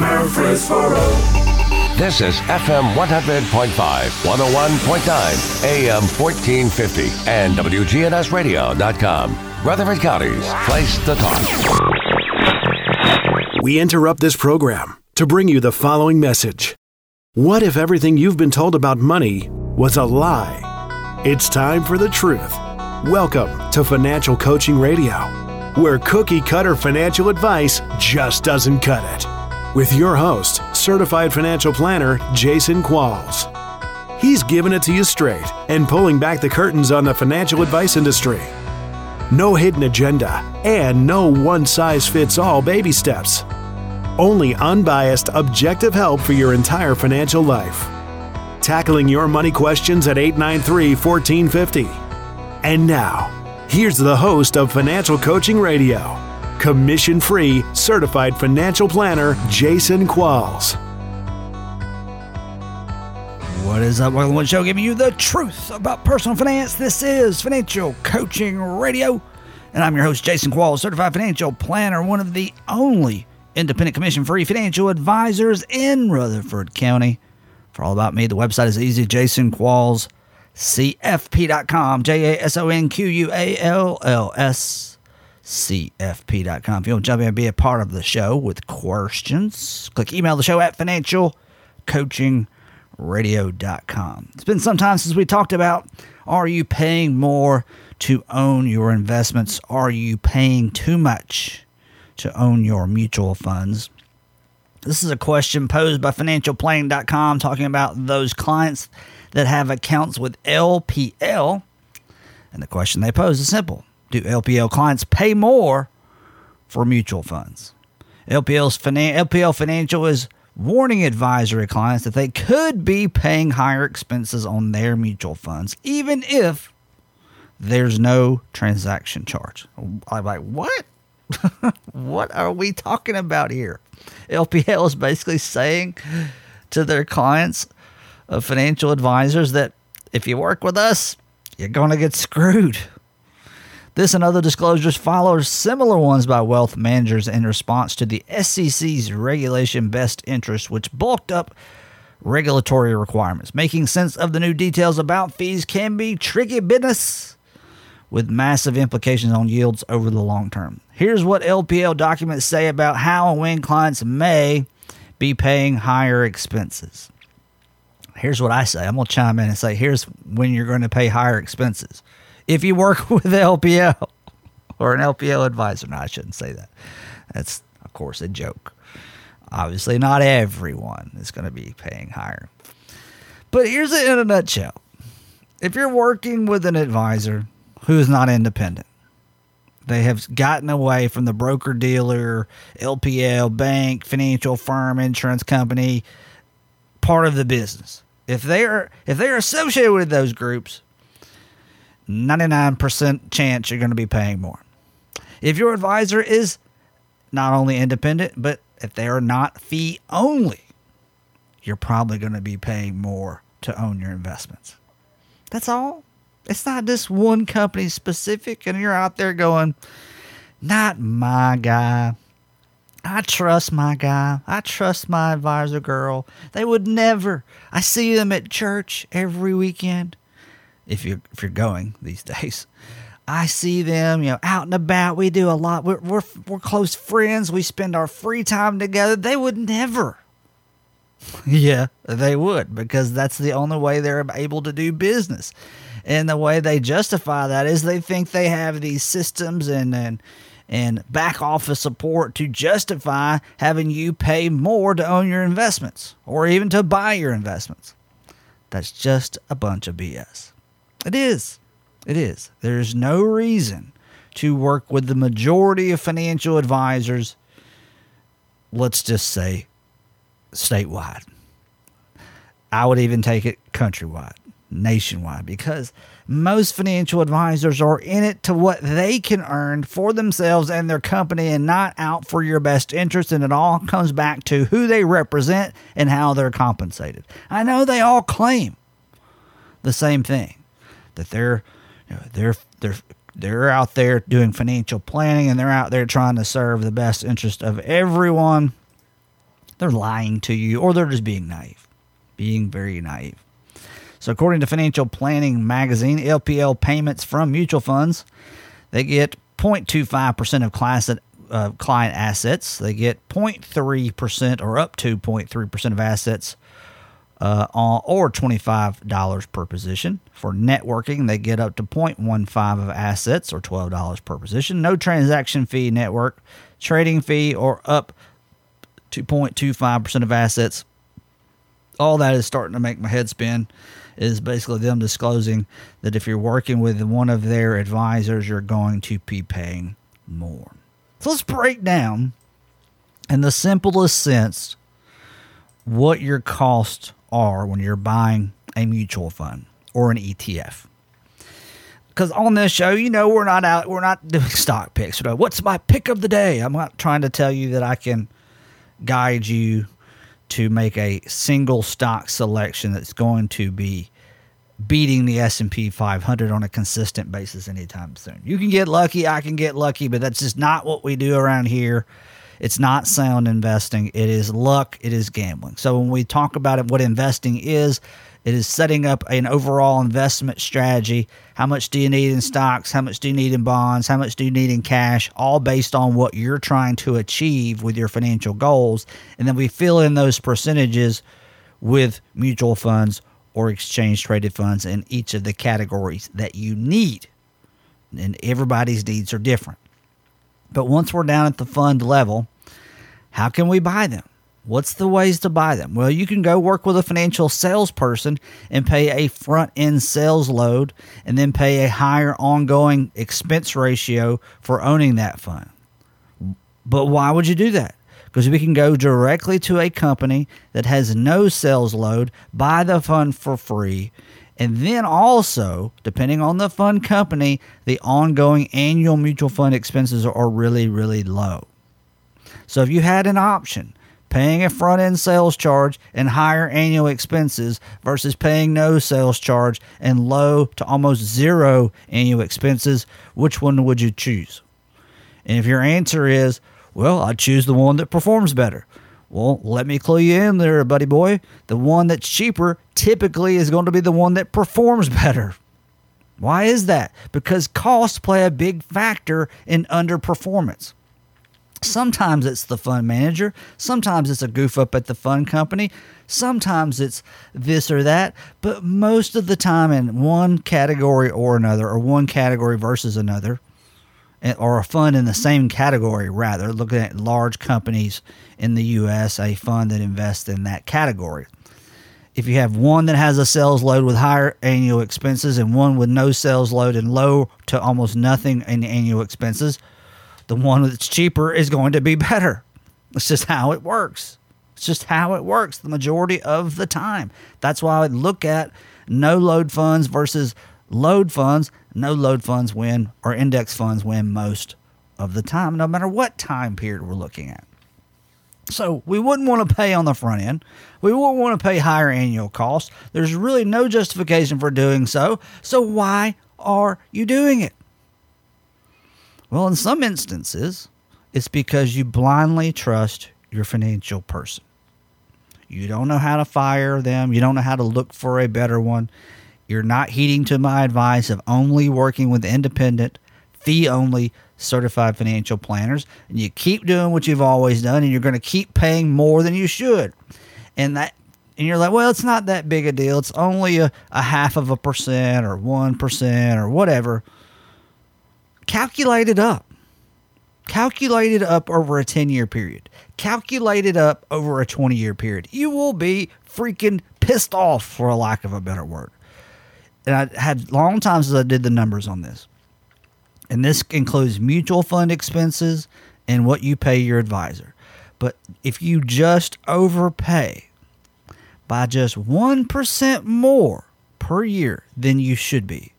Murfreesboro. This is FM 100.5, 101.9, AM 1450, and WGNSradio.com. Rutherford County's place to talk. We interrupt this program to bring you the following message. What if everything you've been told about money was a lie? It's time for the truth. Welcome to Financial Coaching Radio, where cookie cutter financial advice just doesn't cut it. With your host, certified financial planner Jason Qualls. He's giving it to you straight and pulling back the curtains on the financial advice industry. No hidden agenda and no one size fits all baby steps. Only unbiased, objective help for your entire financial life. Tackling your money questions at 893 1450. And now, here's the host of Financial Coaching Radio, commission free, certified financial planner Jason Qualls. What is up? Welcome to the show, giving you the truth about personal finance. This is Financial Coaching Radio, and I'm your host, Jason Qualls, certified financial planner, one of the only independent commission free financial advisors in Rutherford County. For all about me, the website is easy Jason Qualls, CFP.com, J A S O N Q U A L L S, CFP.com. If you want to jump in and be a part of the show with questions, click email the show at financial coaching radio.com. It's been some time since we talked about are you paying more to own your investments? Are you paying too much to own your mutual funds? This is a question posed by financialplanning.com talking about those clients that have accounts with LPL. And the question they pose is simple Do LPL clients pay more for mutual funds? LPL's finan- LPL Financial is warning advisory clients that they could be paying higher expenses on their mutual funds, even if there's no transaction charge. I'm like, what? what are we talking about here? LPL is basically saying to their clients, of financial advisors, that if you work with us, you're going to get screwed. This and other disclosures follow similar ones by wealth managers in response to the SEC's regulation best interest, which bulked up regulatory requirements. Making sense of the new details about fees can be tricky business with massive implications on yields over the long term. Here's what LPL documents say about how and when clients may be paying higher expenses. Here's what I say I'm going to chime in and say, here's when you're going to pay higher expenses if you work with LPL or an LPL advisor. No, I shouldn't say that. That's, of course, a joke. Obviously, not everyone is going to be paying higher. But here's it in a nutshell if you're working with an advisor who is not independent, they have gotten away from the broker dealer, LPL, bank, financial firm, insurance company part of the business. If they are if they are associated with those groups, 99% chance you're going to be paying more. If your advisor is not only independent, but if they are not fee only, you're probably going to be paying more to own your investments. That's all. It's not just one company specific, and you're out there going, not my guy. I trust my guy. I trust my advisor girl. They would never. I see them at church every weekend if you if you're going these days. I see them, you know, out and about. We do a lot. We're, we're we're close friends. We spend our free time together. They would never. yeah, they would because that's the only way they're able to do business. And the way they justify that is they think they have these systems and and and back office support to justify having you pay more to own your investments or even to buy your investments. That's just a bunch of BS. It is. It is. There's no reason to work with the majority of financial advisors, let's just say statewide. I would even take it countrywide, nationwide, because most financial advisors are in it to what they can earn for themselves and their company and not out for your best interest. And it all comes back to who they represent and how they're compensated. I know they all claim the same thing that they're you know, they're they're they're out there doing financial planning and they're out there trying to serve the best interest of everyone they're lying to you or they're just being naive, being very naive. So, according to Financial Planning Magazine, LPL payments from mutual funds, they get 0.25% of class uh, client assets. They get 0.3% or up to 0.3% of assets uh, or $25 per position. For networking, they get up to 0.15 of assets or $12 per position. No transaction fee network, trading fee, or up to 0.25% of assets. All that is starting to make my head spin. Is basically them disclosing that if you're working with one of their advisors, you're going to be paying more. So let's break down in the simplest sense what your costs are when you're buying a mutual fund or an ETF. Because on this show, you know, we're not out, we're not doing stock picks. What's my pick of the day? I'm not trying to tell you that I can guide you to make a single stock selection that's going to be beating the S&P 500 on a consistent basis anytime soon. You can get lucky, I can get lucky, but that's just not what we do around here. It's not sound investing. It is luck. It is gambling. So when we talk about it, what investing is, it is setting up an overall investment strategy. How much do you need in stocks? How much do you need in bonds? How much do you need in cash? All based on what you're trying to achieve with your financial goals. And then we fill in those percentages with mutual funds or exchange traded funds in each of the categories that you need. And everybody's needs are different. But once we're down at the fund level, how can we buy them? What's the ways to buy them? Well, you can go work with a financial salesperson and pay a front end sales load and then pay a higher ongoing expense ratio for owning that fund. But why would you do that? Because we can go directly to a company that has no sales load, buy the fund for free, and then also, depending on the fund company, the ongoing annual mutual fund expenses are really, really low. So if you had an option, paying a front end sales charge and higher annual expenses versus paying no sales charge and low to almost zero annual expenses, which one would you choose? And if your answer is, well, I'd choose the one that performs better. Well, let me clue you in there, buddy boy. The one that's cheaper typically is going to be the one that performs better. Why is that? Because costs play a big factor in underperformance. Sometimes it's the fund manager, sometimes it's a goof up at the fund company, sometimes it's this or that, but most of the time in one category or another, or one category versus another, eh, or a fund in the same category, rather, looking at large companies in the U.S., a fund that invests in that category. If you have one that has a sales load with higher annual expenses and one with no sales load and low to almost nothing in annual expenses, the one that's cheaper is going to be better. That's just how it works. It's just how it works the majority of the time. That's why I look at no load funds versus load funds no load funds win or index funds win most of the time, no matter what time period we're looking at. So we wouldn't want to pay on the front end. We wouldn't want to pay higher annual costs. There's really no justification for doing so. So why are you doing it? Well, in some instances, it's because you blindly trust your financial person. You don't know how to fire them. You don't know how to look for a better one. You're not heeding to my advice of only working with independent, fee only certified financial planners. And you keep doing what you've always done, and you're going to keep paying more than you should. And that and you're like, well, it's not that big a deal. It's only a, a half of a percent or 1% or whatever. Calculate it up. Calculate it up over a 10 year period. Calculate it up over a 20 year period. You will be freaking pissed off, for lack of a better word and I had long times as I did the numbers on this. And this includes mutual fund expenses and what you pay your advisor. But if you just overpay by just 1% more per year than you should be.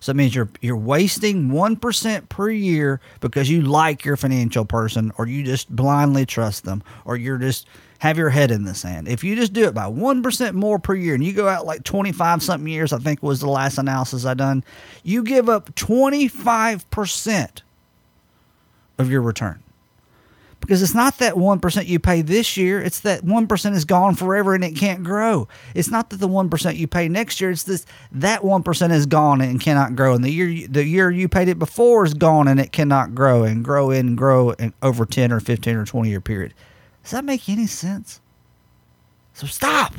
So it means you're you're wasting 1% per year because you like your financial person or you just blindly trust them or you're just have your head in the sand. If you just do it by 1% more per year and you go out like 25 something years, I think was the last analysis I done, you give up 25% of your return. Because it's not that 1% you pay this year it's that 1% is gone forever and it can't grow. It's not that the 1% you pay next year it's this that 1% is gone and cannot grow. And the year the year you paid it before is gone and it cannot grow and grow and grow in over 10 or 15 or 20 year period. Does that make any sense? So stop.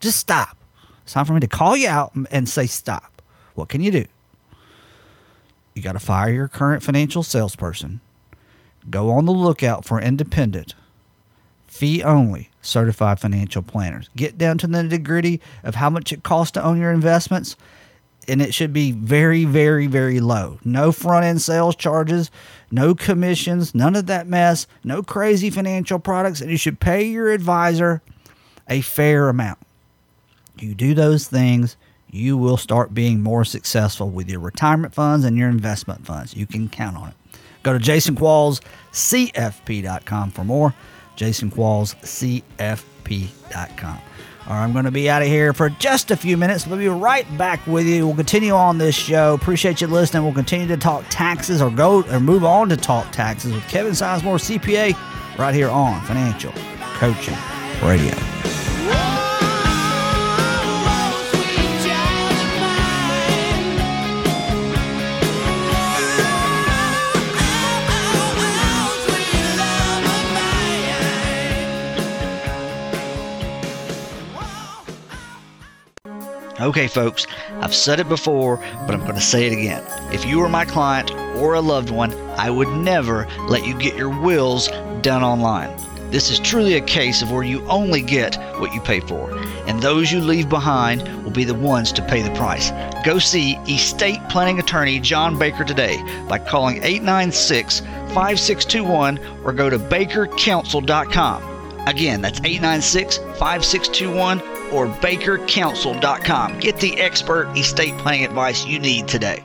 Just stop. It's time for me to call you out and say stop. What can you do? You got to fire your current financial salesperson Go on the lookout for independent, fee only certified financial planners. Get down to the nitty gritty of how much it costs to own your investments, and it should be very, very, very low. No front end sales charges, no commissions, none of that mess, no crazy financial products, and you should pay your advisor a fair amount. You do those things, you will start being more successful with your retirement funds and your investment funds. You can count on it. Go to jasonquallscfp.com for more. jasonquallscfp.com. All right, I'm going to be out of here for just a few minutes. We'll be right back with you. We'll continue on this show. Appreciate you listening. We'll continue to talk taxes or go or move on to talk taxes with Kevin Sizemore, CPA, right here on Financial Coaching Radio. Okay, folks, I've said it before, but I'm going to say it again. If you are my client or a loved one, I would never let you get your wills done online. This is truly a case of where you only get what you pay for, and those you leave behind will be the ones to pay the price. Go see estate planning attorney John Baker today by calling 896 5621 or go to bakercounsel.com. Again, that's 896 5621 or bakercounsel.com. Get the expert estate planning advice you need today.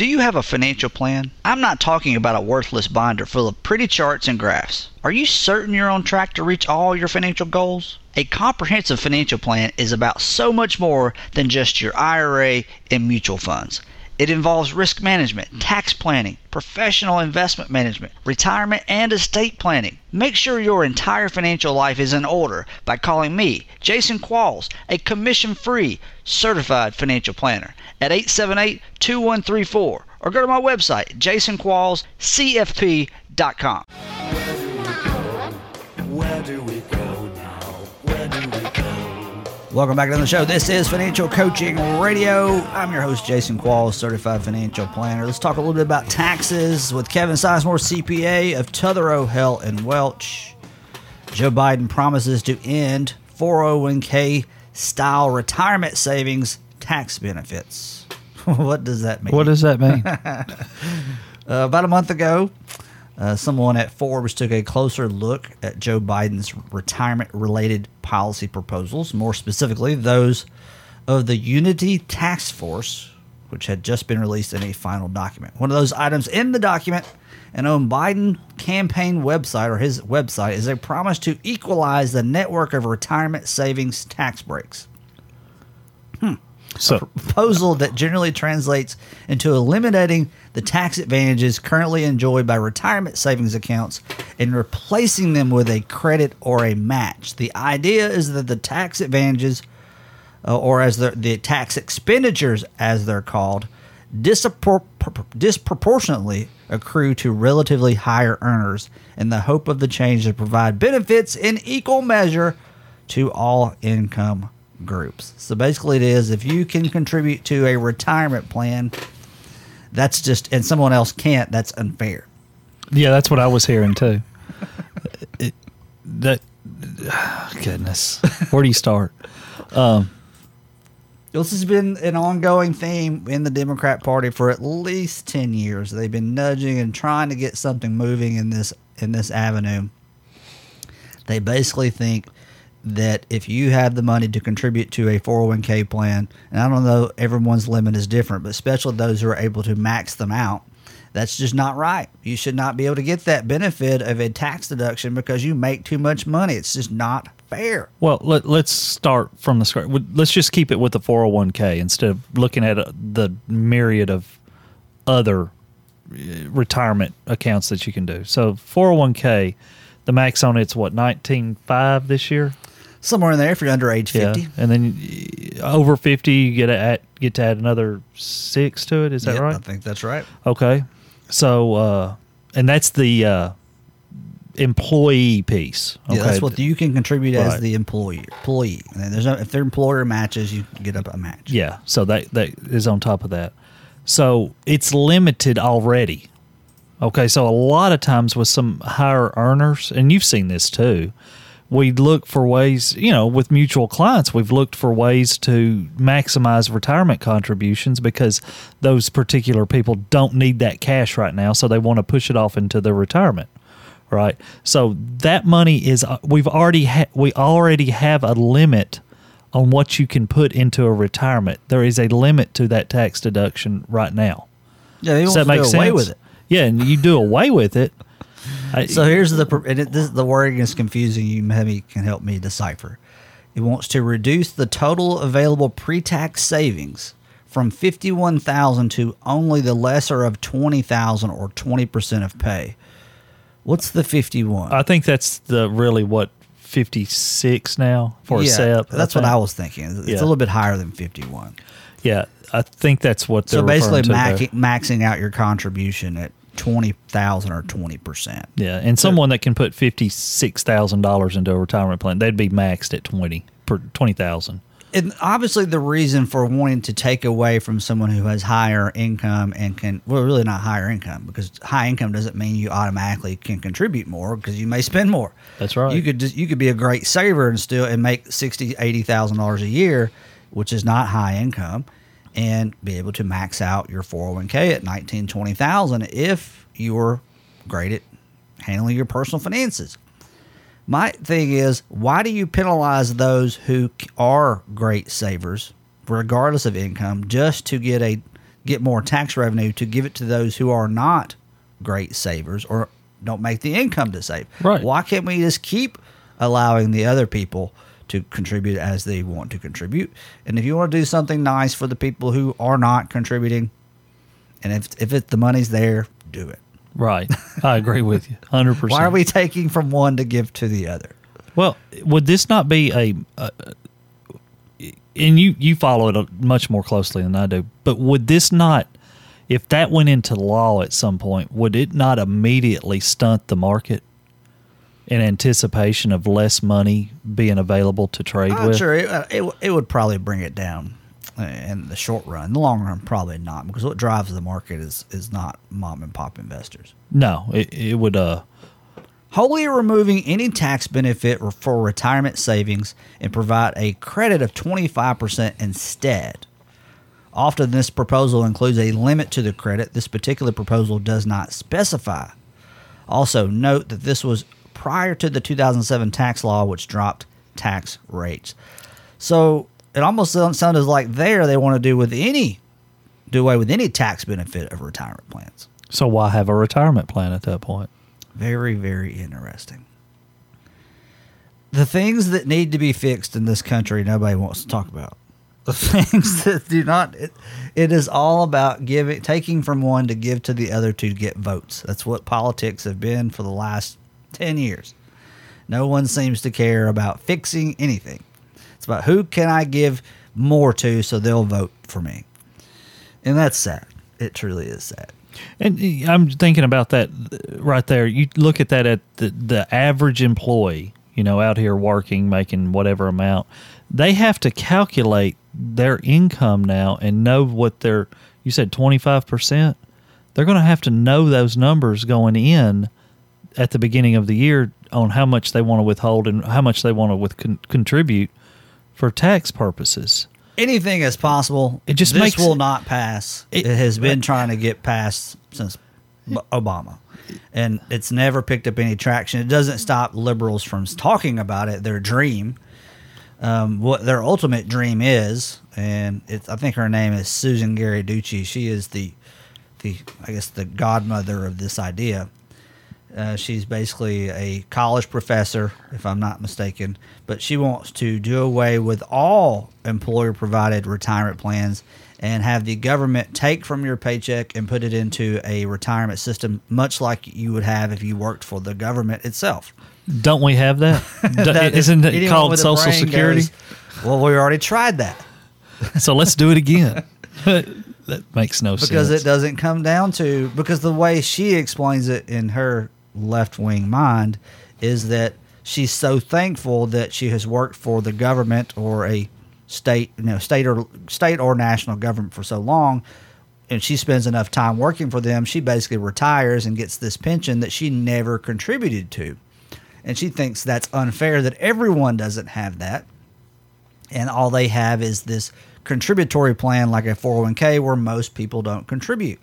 Do you have a financial plan? I'm not talking about a worthless binder full of pretty charts and graphs. Are you certain you're on track to reach all your financial goals? A comprehensive financial plan is about so much more than just your IRA and mutual funds. It involves risk management, mm. tax planning, professional investment management, retirement, and estate planning. Make sure your entire financial life is in order by calling me, Jason Qualls, a commission free certified financial planner, at 878 2134 or go to my website, jasonquallscfp.com. Welcome back to the show. This is Financial Coaching Radio. I'm your host, Jason Qualls, certified financial planner. Let's talk a little bit about taxes with Kevin Sizemore, CPA of Tutherow, Hell and Welch. Joe Biden promises to end 401k style retirement savings tax benefits. what does that mean? What does that mean? uh, about a month ago, uh, someone at Forbes took a closer look at Joe Biden's retirement related policy proposals, more specifically, those of the Unity Task Force, which had just been released in a final document. One of those items in the document and on Biden campaign website or his website is a promise to equalize the network of retirement savings tax breaks. Hmm. So, a proposal that generally translates into eliminating the tax advantages currently enjoyed by retirement savings accounts and replacing them with a credit or a match. The idea is that the tax advantages, uh, or as the, the tax expenditures, as they're called, dispropor- disproportionately accrue to relatively higher earners in the hope of the change to provide benefits in equal measure to all income groups. So basically, it is if you can contribute to a retirement plan, that's just, and someone else can't, that's unfair. Yeah, that's what I was hearing too. it, that, goodness, where do you start? Um, this has been an ongoing theme in the Democrat Party for at least 10 years. They've been nudging and trying to get something moving in this in this avenue. They basically think that if you have the money to contribute to a 401k plan, and I don't know, everyone's limit is different, but especially those who are able to max them out, that's just not right. You should not be able to get that benefit of a tax deduction because you make too much money. It's just not fair. Well, let, let's start from the start. Let's just keep it with the 401k instead of looking at uh, the myriad of other uh, retirement accounts that you can do. So 401k, the max on it's what 19.5 this year. Somewhere in there if you're under age 50. Yeah, and then uh, over 50 you get to add, get to add another six to it. Is that Yep, right? I think that's right. Okay. So, uh, and that's the uh, employee piece. Okay. Yeah, that's what you can contribute as the employee. Employee, and then there's no, if their employer matches, you get up a match. yeah. So that that is on top of that. So it's limited already. Okay. So a lot of times with some higher earners, and you've seen this too, we look for ways. You know, with mutual clients, we've looked for ways to maximize retirement contributions because those particular people don't need that cash right now, so they want to push it off into their retirement. right? So that money is uh, we've already ha- we already have a limit on what you can put into a retirement. There is a limit to that tax deduction right now. Yeah, they Does want that to make do sense? away with it. Yeah, and you do away with it. I- So here's the and it, this, the wording is confusing. You maybe can help me decipher. It wants to reduce the total available pre-tax savings from fifty-one thousand to only the lesser of twenty thousand or twenty percent of pay. What's the fifty-one? I think that's the really what fifty six now for a SEP. that's what. I was thinking. It's Yeah. a little bit higher than fifty-one. Yeah, I think that's what they're So basically, referring to there. maxing, maxing out your contribution at twenty thousand or twenty percent. Yeah, and someone that can put fifty six thousand dollars into a retirement plan, they'd be maxed at twenty per twenty thousand. and obviously the reason for wanting to take away from someone who has higher income and can well really not higher income because high income doesn't mean you automatically can contribute more because you may spend more That's right. you could just you could be a great saver and still and make sixty eighty thousand dollars a year which is not high income and be able to max out your 401k at 19 20000 if you're great at handling your personal finances my thing is, why do you penalize those who are great savers, regardless of income, just to get a get more tax revenue to give it to those who are not great savers or don't make the income to save? Right. Why can't we just keep allowing the other people to contribute as they want to contribute? And if you want to do something nice for the people who are not contributing, and if if it, the money's there, do it. Right, I agree with you, hundred percent. Why are we taking from one to give to the other? Well, would this not be a? Uh, and you you follow it much more closely than I do, but would this not, if that went into law at some point, would it not immediately stunt the market in anticipation of less money being available to trade I'm with? sure it, uh, it, it would probably bring it down uh, in the short run. In the long run, probably not, because what drives the market is is not mom and pop investors. No, it, it would. Uh, Wholly removing any tax benefit for retirement savings and provide a credit of 25% instead. Often, this proposal includes a limit to the credit. This particular proposal does not specify. Also, note that this was prior to the 2007 tax law, which dropped tax rates. So it almost sounds sounded like there they want to do with any do away with any tax benefit of retirement plans. so why have a retirement plan at that point? Very, very interesting. The things that need to be fixed in this country, nobody wants to talk about. The things that do not, it, it is all about giving, taking from one to give to the other to get votes. That's what politics have been for the last 10 years. No one seems to care about fixing anything. It's about who can I give more to so they'll vote for me. And that's sad. It truly is sad. And I'm thinking about that uh, right there. You look at that at the, the average employee, you know, out here working, making whatever amount. They have to calculate their income now and know what their, you said 25%. They're going to have to know those numbers going in at the beginning of the year on how much they want to withhold and how much they want to with con- contribute for tax purposes. anything is possible. It just this makes- will not pass. It, It- has been trying to get passed since Obama. and it's never picked up any traction. It doesn't stop liberals from talking about it. Their dream, um, what their ultimate dream is, and it's, I think her name is Susan Ghilarducci. She is the, the I guess the godmother of this idea. Uh, she's basically a college professor, if I'm not mistaken, but she wants to do away with all employer provided retirement plans and have the government take from your paycheck and put it into a retirement system, much like you would have if you worked for the government itself. Don't we have that? That is- Isn't it called Social Security? goes, well, we already tried that so let's do it again. that makes no because sense. Because it doesn't come down to because the way she explains it in her left wing mind is that she's so thankful that she has worked for the government or a state you know state or state or national government for so long and she spends enough time working for them she basically retires and gets this pension that she never contributed to. And she thinks that's unfair that everyone doesn't have that. And all they have is this contributory plan like a 401k where most people don't contribute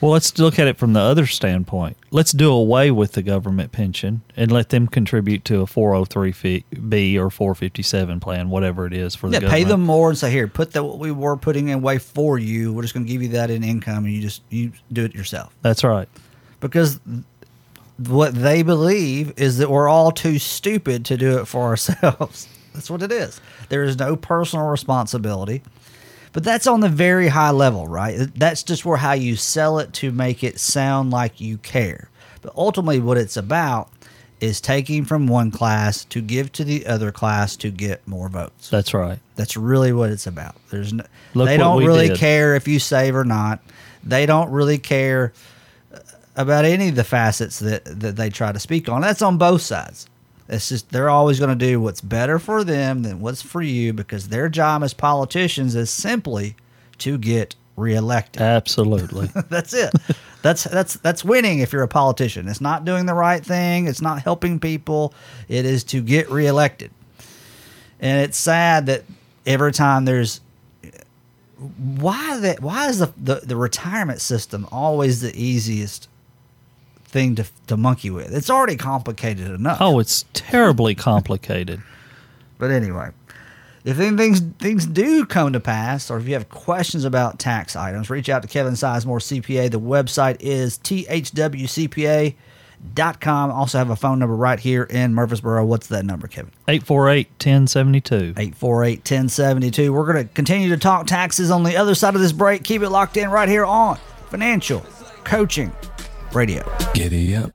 Well, let's look at it from the other standpoint. Let's do away with the government pension and let them contribute to a 403b or 457 plan, whatever it is for the yeah government. pay them more and say here put that what we were putting in away for you we're just going to give you that in income and you just you do it yourself That's right. because what they believe is that we're all too stupid to do it for ourselves. That's what it is. There is no personal responsibility. But that's on the very high level, right? That's just where how you sell it to make it sound like you care. But ultimately what it's about is taking from one class to give to the other class to get more votes. That's right. That's really what it's about. There's no, Look they don't really did. care if you save or not. They don't really care uh, about any of the facets that, that they try to speak on. That's on both sides. It's just they're always going to do what's better for them than what's for you because their job as politicians is simply to get reelected. Absolutely. that's it. That's that's that's winning if you're a politician. It's not doing the right thing. It's not helping people. It is to get reelected. And it's sad that every time there's why that why is the, the, the retirement system always the easiest thing to to monkey with? It's already complicated enough. oh, it's terribly complicated. But anyway, if things things do come to pass, or if you have questions about tax items, reach out to Kevin Sizemore CPA. The website is thwcpa.com. Also have a phone number right here in Murfreesboro. What's that number, Kevin? 848 1072. 848 1072. We're going to continue to talk taxes on the other side of this break. Keep it locked in right here on Financial Coaching Radio. Giddy up.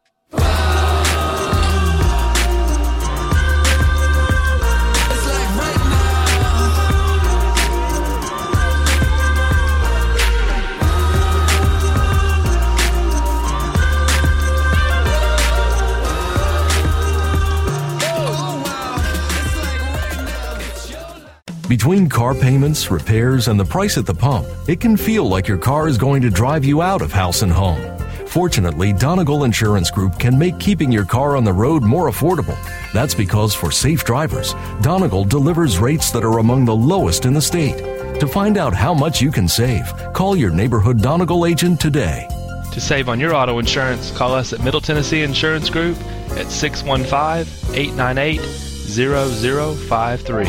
Between car payments, repairs, and the price at the pump, it can feel like your car is going to drive you out of house and home. Fortunately, Donegal Insurance Group can make keeping your car on the road more affordable. That's because for safe drivers, Donegal delivers rates that are among the lowest in the state. To find out how much you can save, call your neighborhood Donegal agent today. To save on your auto insurance, call us at Middle Tennessee Insurance Group at 615 898 0053.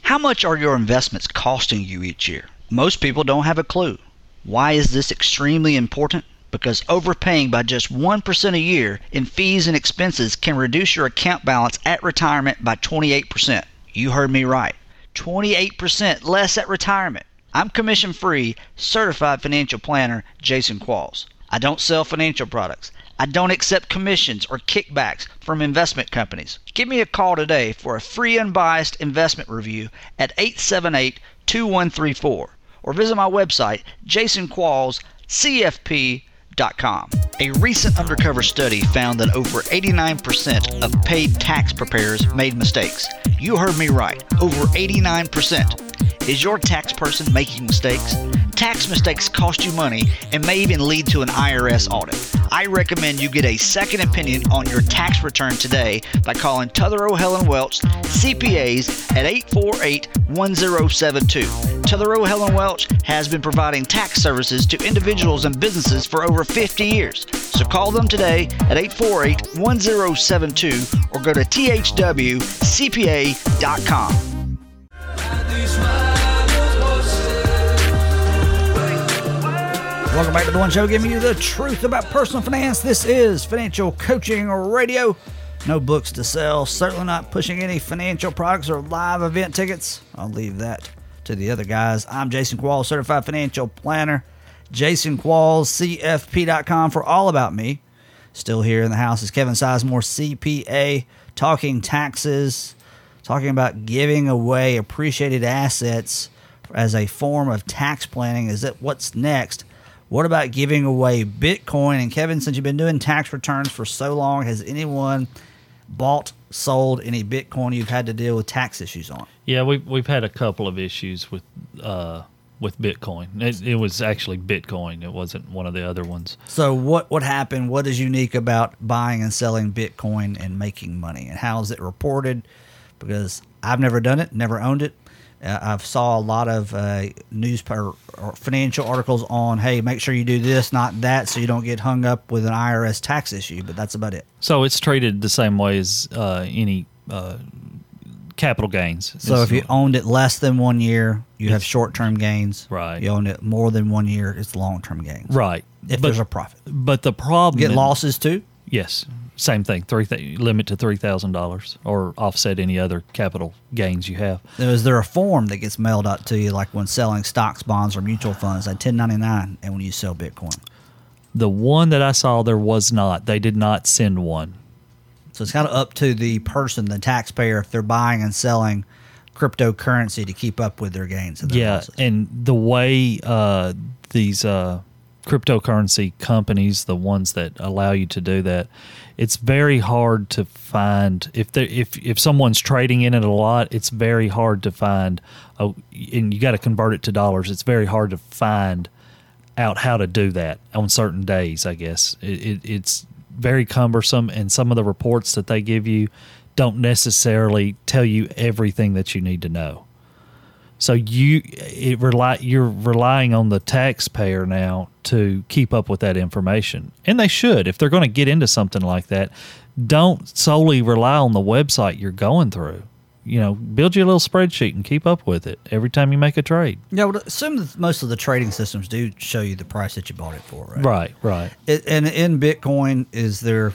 How much are your investments costing you each year? Most people don't have a clue. Why is this extremely important? Because overpaying by just 1% a year in fees and expenses can reduce your account balance at retirement by 28%. You heard me right. 28% less at retirement. I'm commission free, certified financial planner Jason Qualls. I don't sell financial products. I don't accept commissions or kickbacks from investment companies. Give me a call today for a free unbiased investment review at 878 2134 or visit my website, jasonquallscfp.com. A recent undercover study found that over 89% of paid tax preparers made mistakes. You heard me right, over 89%. Is your tax person making mistakes? tax mistakes cost you money and may even lead to an IRS audit. I recommend you get a second opinion on your tax return today by calling Tuthero Helen Welch CPAs at 848 1072. Tuthero Helen Welch has been providing tax services to individuals and businesses for over 50 years. So call them today at 848 1072 or go to thwcpa.com. Welcome back to the One Show, giving you the truth about personal finance. This is Financial Coaching Radio. No books to sell, certainly not pushing any financial products or live event tickets. I'll leave that to the other guys. I'm Jason Qualls, certified financial planner. Jason Qualls, CFP.com for all about me. Still here in the house is Kevin Sizemore, CPA, talking taxes, talking about giving away appreciated assets as a form of tax planning. Is that what's next? What about giving away Bitcoin? And Kevin, since you've been doing tax returns for so long, has anyone bought, sold any Bitcoin you've had to deal with tax issues on? Yeah, we've we've had a couple of issues with uh, with Bitcoin. It, it was actually Bitcoin. It wasn't one of the other ones. So what what happened? What is unique about buying and selling Bitcoin and making money? And how is it reported? Because I've never done it, never owned it. Uh, I've saw a lot of uh, news or, or financial articles on, hey, make sure you do this, not that, so you don't get hung up with an IRS tax issue. But that's about it. So it's treated the same way as uh, any uh, capital gains. So if you owned it less than one year, you have short term gains. Right. You own it more than one year, it's long term gains. right, If but, there's a profit. but the problem Get in- losses too. Yes, same thing. Three th- limit to three thousand dollars, or offset any other capital gains you have. Is there a form that gets mailed out to you, like when selling stocks, bonds, or mutual funds, like 1099, and when you sell Bitcoin? The one that I saw, there was not. They did not send one. So it's kind of up to the person, the taxpayer, if they're buying and selling cryptocurrency to keep up with their gains. And their Yeah, losses. and the way uh, these uh, cryptocurrency companies, the ones that allow you to do that, it's very hard to find if they if if someone's trading in it a lot. It's very hard to find. Oh, and you got to convert it to dollars. It's very hard to find out how to do that on certain days. I guess it, it, it's very cumbersome, and some of the reports that they give you don't necessarily tell you everything that you need to know. So you it rely you're relying on the taxpayer now to keep up with that information. And they should. If they're going to get into something like that, don't solely rely on the website you're going through. You know, build you a little spreadsheet and keep up with it every time you make a trade. yeah. Well, assume that most of the trading systems do show you the price that you bought it for, right? Right, right. It, and in Bitcoin, is there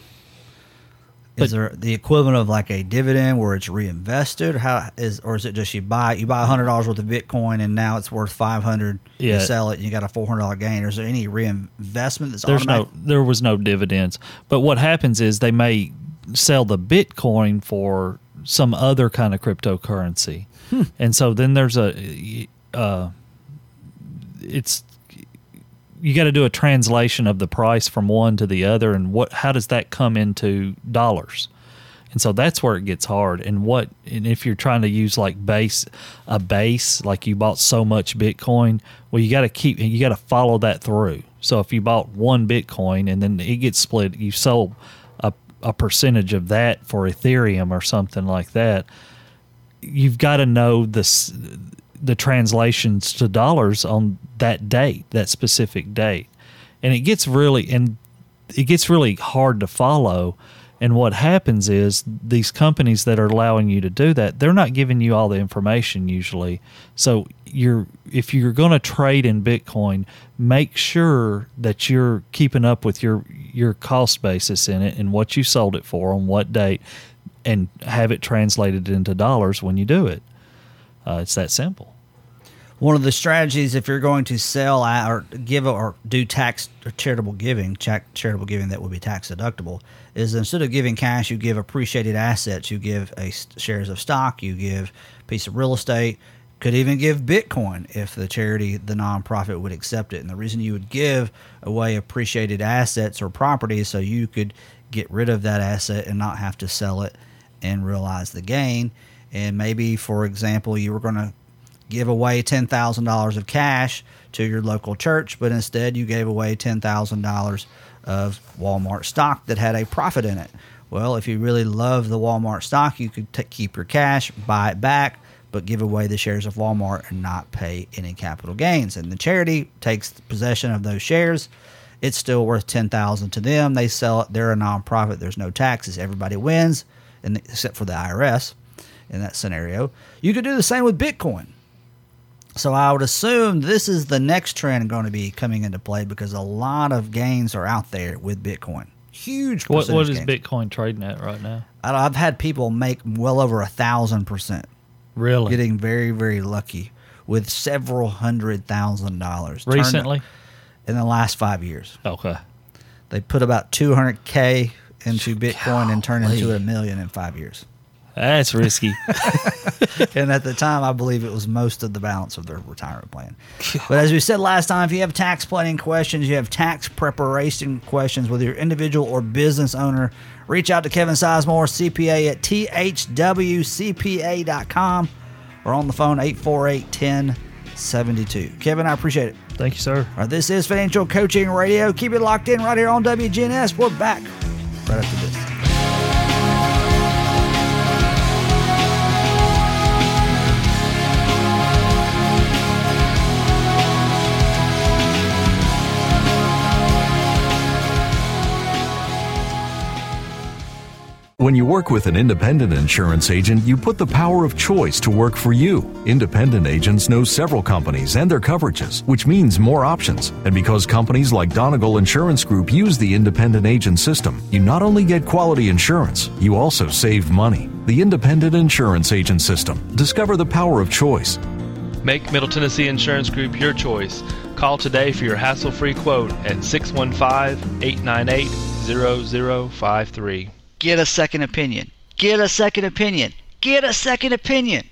is But- there the equivalent of like a dividend where it's reinvested? How is or is it just you buy you buy hundred dollars worth of Bitcoin and now it's worth five hundred? Yeah. You sell it and you got a four hundred dollar gain. Or is there any reinvestment that's There's automatic? no there was no dividends. But what happens is they may sell the Bitcoin for some other kind of cryptocurrency. And so then there's a uh it's you got to do a translation of the price from one to the other and what how does that come into dollars? And so that's where it gets hard. And what and if you're trying to use like base a base, like you bought so much Bitcoin, well you gotta keep you gotta follow that through. So if you bought one Bitcoin and then it gets split, you sold a, percentage of that for Ethereum or something like that, you've got to know this the translations to dollars on that date, that specific date. And it gets really and it gets really hard to follow. And what happens is these companies that are allowing you to do that, they're not giving you all the information usually. So you're if you're going to trade in Bitcoin, make sure that you're keeping up with your your cost basis in it and what you sold it for on what date and have it translated into dollars when you do it. Uh, it's that simple. One of the strategies, if you're going to sell or give or do tax or charitable giving, cha- charitable giving that would be tax deductible, is instead of giving cash, you give appreciated assets. You give a shares of stock, you give a piece of real estate, could even give Bitcoin if the charity, the nonprofit would accept it. And the reason you would give away appreciated assets or property is so you could get rid of that asset and not have to sell it and realize the gain. And maybe, for example, you were going to give away $10,000 of cash to your local church, but instead you gave away $10,000 of Walmart stock that had a profit in it. Well, if you really love the Walmart stock, you could t- keep your cash, buy it back, but give away the shares of Walmart and not pay any capital gains. And the charity takes possession of those shares. It's still worth ten thousand to them. They sell it. They're a nonprofit. There's no taxes. Everybody wins, except for the IRS in that scenario. You could do the same with Bitcoin. So I would assume this is the next trend going to be coming into play because a lot of gains are out there with Bitcoin. Huge. What, what is gains. Bitcoin trading at right now? I- I've had people make well over a thousand percent, Really? getting very very lucky with several hundred thousand dollars Recently? in the last five years. Okay. They put about two hundred k into Bitcoin and turned into a million in five years. That's risky. and at the time, I believe it was most of the balance of their retirement plan. But as we said last time, if you have tax planning questions, you have tax preparation questions, whether you're individual or business owner, reach out to Kevin Sizemore, CPA at thwcpa.com or on the phone 848 1072. Kevin, I appreciate it. Thank you, sir. All right, this is Financial Coaching Radio. Keep it locked in right here on WGNS. We're back right after this. When you work with an independent insurance agent, you put the power of choice to work for you. Independent agents know several companies and their coverages, which means more options. And because companies like Donegal Insurance Group use the independent agent system, you not only get quality insurance, you also save money. The independent insurance agent system. Discover the power of choice. Make Middle Tennessee Insurance Group your choice. Call today for your hassle free quote at 615 898 0053. Get a second opinion. Get a second opinion. Get a second opinion.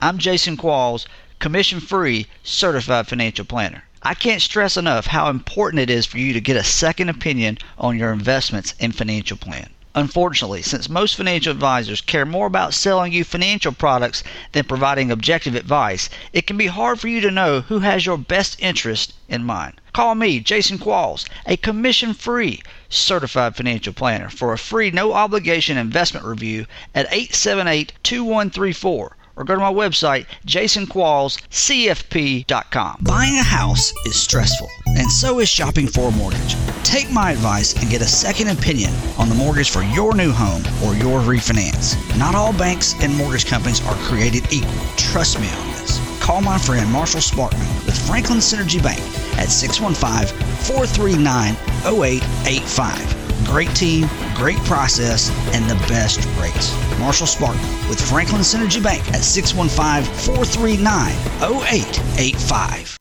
I'm Jason Qualls, commission free certified financial planner. I can't stress enough how important it is for you to get a second opinion on your investments and financial plan. Unfortunately, since most financial advisors care more about selling you financial products than providing objective advice, it can be hard for you to know who has your best interest in mind. Call me, Jason Qualls, a commission free certified financial planner, for a free no obligation investment review at 878 2134 or go to my website, jasonquallscfp.com. Buying a house is stressful, and so is shopping for a mortgage. Take my advice and get a second opinion on the mortgage for your new home or your refinance. Not all banks and mortgage companies are created equal. Trust me on this. Call my friend Marshall Sparkman with Franklin Synergy Bank at 615 439 0885. Great team, great process, and the best rates. Marshall Sparkman with Franklin Synergy Bank at 615 439 0885.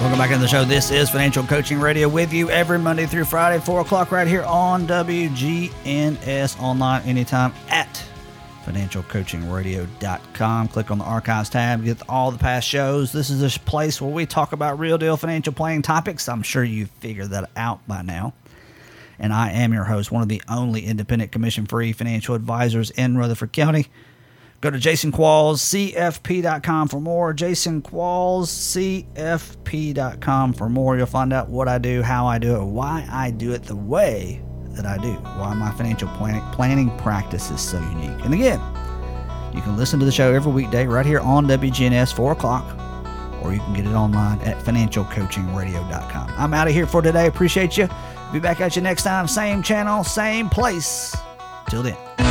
Welcome back into the show. This is Financial Coaching Radio with you every Monday through Friday, 4 o'clock, right here on WGNS online anytime at financialcoachingradio.com. Click on the archives tab, get all the past shows. This is a place where we talk about real deal financial planning topics. I'm sure you've figured that out by now. And I am your host, one of the only independent commission free financial advisors in Rutherford County. Go to jasonquallscfp.com for more. jasonquallscfp.com for more. You'll find out what I do, how I do it, why I do it the way that I do, why my financial planning, planning practice is so unique. And again, you can listen to the show every weekday right here on WGNS, 4 o'clock, or you can get it online at financialcoachingradio.com. I'm out of here for today. Appreciate you. Be back at you next time. Same channel, same place. Till then.